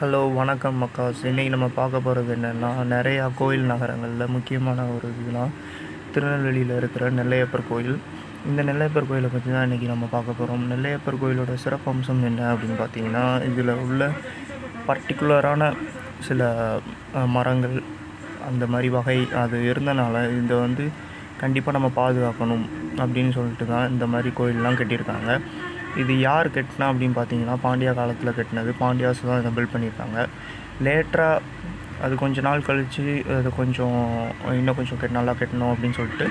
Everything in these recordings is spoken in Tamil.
ஹலோ வணக்கம் மக்காஸ் இன்றைக்கி நம்ம பார்க்க போகிறது என்னென்னா நிறையா கோயில் நகரங்களில் முக்கியமான ஒரு இதுனால் திருநெல்வேலியில் இருக்கிற நெல்லையப்பர் கோயில். இந்த நெல்லையப்பர் கோயிலை பற்றி தான் இன்றைக்கி நம்ம பார்க்க போகிறோம் நெல்லையப்பர் கோயிலோட சிறப்பம்சம் என்ன அப்படின்னு பார்த்தீங்கன்னா இதில் உள்ள பர்டிகுலரான சில மரங்கள் அந்த மாதிரி வகை அது இருந்தனால இதை வந்து கண்டிப்பாக நம்ம பாதுகாக்கணும் அப்படின்னு சொல்லிட்டு தான் இந்த மாதிரி கோயிலெலாம் கட்டியிருக்காங்க. இது யார் கட்டினா அப்படின்னு பார்த்தீங்கன்னா பாண்டியா காலத்தில் கட்டினது. பாண்டியாஸ் தான் இதை பில்ட் பண்ணியிருக்காங்க. லேட்டராக அது கொஞ்ச நாள் கழித்து அது கொஞ்சம் இன்னும் கொஞ்சம் கெட் நல்லா கட்டணும் அப்படின்னு சொல்லிட்டு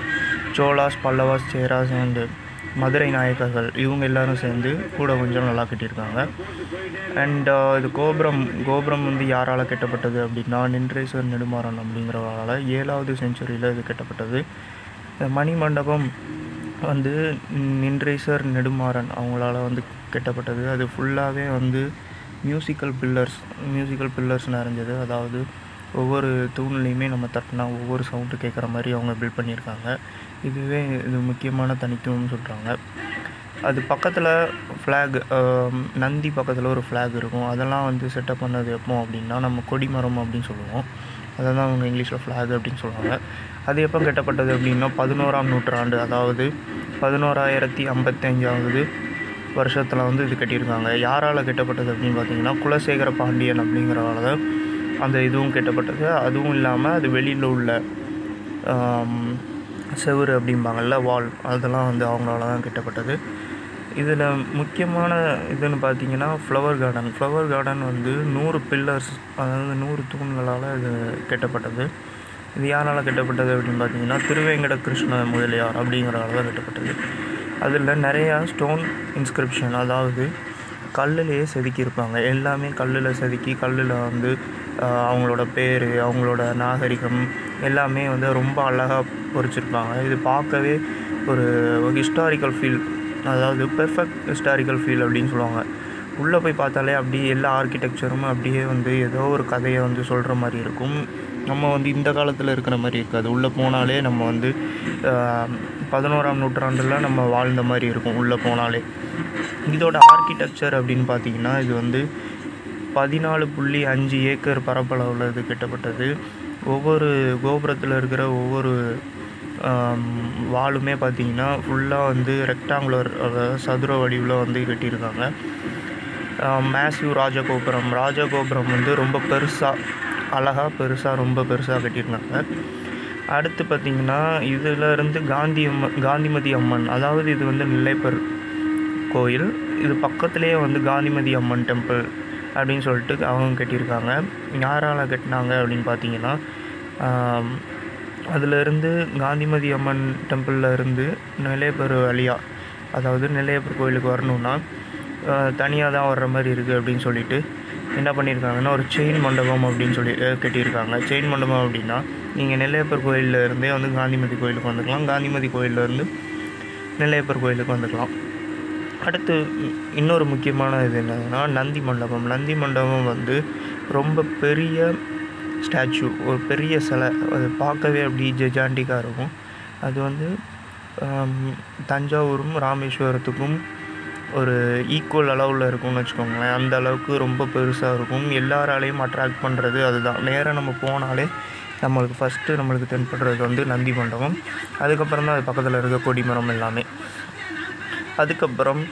சோலாஸ் பல்லவாஸ் சேராஸ் அண்டு மதுரை நாயக்கர்கள் இவங்க எல்லோரும் சேர்ந்து கூட கொஞ்சம் நல்லா கட்டியிருக்காங்க. அண்ட் இது கோபுரம் கோபுரம் வந்து யாரால் கட்டப்பட்டது அப்படின்னா நின்றேஸ்வர் நெடுமாறன் அப்படிங்கிறவரால் ஏழாவது செஞ்சுரியில் இது கட்டப்பட்டது. மணி மண்டபம் வந்து நின்றேசர் நெடுமாறன் அவங்களால வந்து கெட்டப்பட்டது. அது ஃபுல்லாகவே வந்து மியூசிக்கல் பில்லர்ஸ் மியூசிக்கல் பில்லர்ஸ் நிறைஞ்சது. அதாவது ஒவ்வொரு தூண்லேயுமே நம்ம தட்டினா ஒவ்வொரு சவுண்டு கேட்குற மாதிரி அவங்க பில்ட் பண்ணியிருக்காங்க. இதுவே இது முக்கியமான தனித்துவம்னு சொல்கிறாங்க அது பக்கத்தில் ஃப்ளாக் நந்தி பக்கத்தில் ஒரு ஃப்ளாக் இருக்கும். அதெல்லாம் வந்து செட்டப் பண்ணது எப்போ அப்படின்னா நம்ம கொடிமரம் அப்படின்னு சொல்லுவோம். அதை தான் அவங்க இங்கிலீஷில் ஃப்ளாக் அப்படின்னு சொல்லுவாங்க. அது எப்போ கட்டப்பட்டது அப்படின்னா பதினோராம் நூற்றாண்டு அதாவது பதினோராயிரத்தி ஐம்பத்தஞ்சாவது வருஷத்தில் வந்து இது கட்டியிருக்காங்க. யாரால் கட்டப்பட்டது அப்படின்னு பார்த்தீங்கன்னா குலசேகர பாண்டியன் அப்படிங்கிறவால தான் அந்த இதுவும் கட்டப்பட்டது. அதுவும் இல்லாமல் அது வெளியில் உள்ள செவரு செவுரு அப்படிம்பாங்கள்ல வால் அதெல்லாம் வந்து அவங்களால தான் கட்டப்பட்டது. இதில் முக்கியமான இதுன்னு பார்த்தீங்கன்னா ஃப்ளவர் கார்டன் ஃப்ளவர் கார்டன் வந்து நூறு பில்லர்ஸ் அதாவது நூறு தூண்களால் இது கட்டப்பட்டது. இது யாரால் கட்டப்பட்டது அப்படின்னு பார்த்தீங்கன்னா திருவேங்கட கிருஷ்ண முதலியார் அப்படிங்கிறதால தான் கட்டப்பட்டது. அதில் நிறையா ஸ்டோன் இன்ஸ்கிரிப்ஷன் அதாவது கல்லுலேயே செதுக்கியிருப்பாங்க. எல்லாமே கல்லில் செதுக்கி கல்லில் வந்து அவங்களோட பேர் அவங்களோட நாகரிகம் எல்லாமே வந்து ரொம்ப அழகாக பொறிச்சிருப்பாங்க. இது பார்க்கவே ஒரு ஹிஸ்டாரிக்கல் ஃபீல் அதாவது பெர்ஃபெக்ட் ஹிஸ்டாரிக்கல் ஃபீல் அப்படின்னு சொல்லுவாங்க. உள்ளே போய் பார்த்தாலே அப்படியே எல்லா ஆர்கிடெக்சரும் அப்படியே வந்து ஏதோ ஒரு கதையை வந்து சொல்கிற மாதிரி இருக்கும். நம்ம வந்து இந்த காலத்தில் இருக்கிற மாதிரி இருக்காது. உள்ளே போனாலே நம்ம வந்து பதினோராம் நூற்றாண்டில் நம்ம வாழ்ந்த மாதிரி இருக்கும் உள்ளே போனாலே. இதோட ஆர்கிடெக்சர் அப்படின்னு பார்த்தீங்கன்னா இது வந்து பதினாலு புள்ளி அஞ்சு ஏக்கர் பரப்பளவில் இது கிட்டப்பட்டது. ஒவ்வொரு கோபுரத்தில் இருக்கிற ஒவ்வொரு வாலுமே பார்த்தீங்கன்னா ஃபுல்லாக வந்து ரெக்டாங்குலர் சதுர வடிவில் வந்து கட்டியிருக்காங்க. மேசிவ் ராஜகோபுரம். ராஜகோபுரம் வந்து ரொம்ப பெருசாக அழகாக பெருசாக ரொம்ப பெருசாக கட்டியிருந்தாங்க அடுத்து பார்த்திங்கன்னா இதில் இருந்து காந்தி அம்மன் காந்திமதி அம்மன் அதாவது இது வந்து நிலைப்பர் கோயில். இது பக்கத்துலேயே வந்து காந்திமதி அம்மன் டெம்பிள் அப்படின்னு சொல்லிட்டு அவங்க கட்டியிருக்காங்க. யாரால் கட்டினாங்க அப்படின்னு பார்த்தீங்கன்னா அதிலிருந்து காந்திமதி அம்மன் டெம்பிளில் இருந்து நெல்லையப்பர் வழியாக அதாவது நெல்லையப்பர் கோயிலுக்கு வரணுன்னா தனியாக தான் வர்ற மாதிரி இருக்குது அப்படின்னு சொல்லிட்டு என்ன பண்ணியிருக்காங்கன்னா ஒரு செயின் மண்டபம் அப்படின்னு சொல்லி கட்டியிருக்காங்க. செயின் மண்டபம் அப்படின்னா நீங்கள் நெல்லையப்பர் கோயிலில் இருந்தே வந்து காந்திமதி கோயிலுக்கு வந்துக்கலாம். காந்திமதி கோயில்ல இருந்து நெல்லையப்பர் கோயிலுக்கு வந்துக்கலாம். அடுத்து இன்னொரு முக்கியமான இது என்னதுன்னா நந்தி மண்டபம். நந்தி மண்டபம் வந்து ரொம்ப பெரிய ஸ்டாச்சு ஒரு பெரிய சிலை அது பார்க்கவே அப்படி ஜெஜாண்டிக்காக இருக்கும். அது வந்து தஞ்சாவூரும் ராமேஸ்வரத்துக்கும் ஒரு ஈக்குவல் அளவில் இருக்கும்னு வச்சுக்கோங்களேன். அந்த அளவுக்கு ரொம்ப பெருசாக இருக்கும். எல்லாராலையும் அட்ராக்ட் பண்ணுறது அதுதான். நேராக நம்ம போனாலே நம்மளுக்கு ஃபஸ்ட்டு நம்மளுக்கு தென்படுறது வந்து நந்தி மண்டபம். அதுக்கப்புறம் தான் அது பக்கத்தில் இருக்க கொடிமரம் எல்லாமே. அதுக்கப்புறம்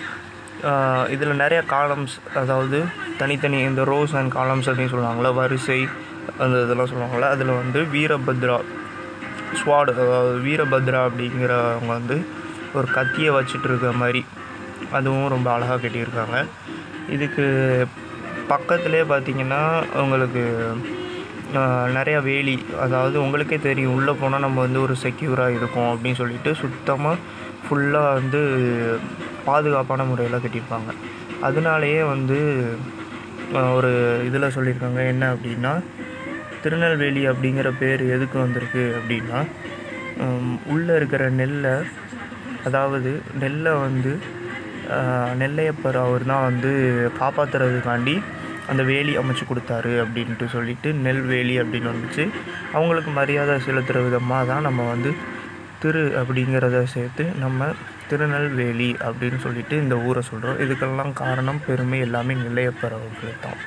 இதில் நிறையா காலம்ஸ் அதாவது தனித்தனி இந்த ரோஸ் அண்ட் காலம்ஸ் அப்படின்னு சொல்லுவாங்கள்ல வரிசை அந்த இதெல்லாம் சொல்லுவாங்கள்ல அதில் வந்து வீரபத்ரா ஸ்வாட் அதாவது வீரபத்ரா அப்படிங்கிறவங்க வந்து ஒரு கத்தியை வச்சுட்டு இருக்க மாதிரி அதுவும் ரொம்ப அழகாக கட்டியிருக்காங்க. இதுக்கு பக்கத்துலேயே பார்த்தீங்கன்னா உங்களுக்கு நிறையா வேலி அதாவது உங்களுக்கே தெரியும் உள்ளே போனால் நம்ம வந்து ஒரு செக்யூராக இருக்கும் அப்படின்னு சொல்லிட்டு சுத்தமாக ஃபுல்லாக வந்து பாதுகாப்பான முறையில் கட்டியிருப்பாங்க. அதனாலேயே வந்து ஒரு இதில் சொல்லியிருக்காங்க என்ன அப்படின்னா திருநெல்வேலி அப்படிங்கிற பேர் எதுக்கு வந்திருக்கு அப்படின்னா உள்ளே இருக்கிற நெல்லை அதாவது நெல்லை வந்து நெல்லையப்பர் அவர் தான் வந்து காப்பாற்றுறதுக்காண்டி அந்த வேலி அமைச்சு கொடுத்தாரு அப்படின்ட்டு சொல்லிட்டு நெல்வேலி அப்படின்னு வந்துச்சு. அவங்களுக்கு மரியாதை செலுத்துகிற விதமாக தான் நம்ம வந்து திரு அப்படிங்கிறத சேர்த்து நம்ம திருநெல்வேலி அப்படின்னு சொல்லிட்டு இந்த ஊரை சொல்கிறோம் இதுக்கெல்லாம் காரணம் பெருமை எல்லாமே நெல்லையப்பர் அவர்களுக்கு தான்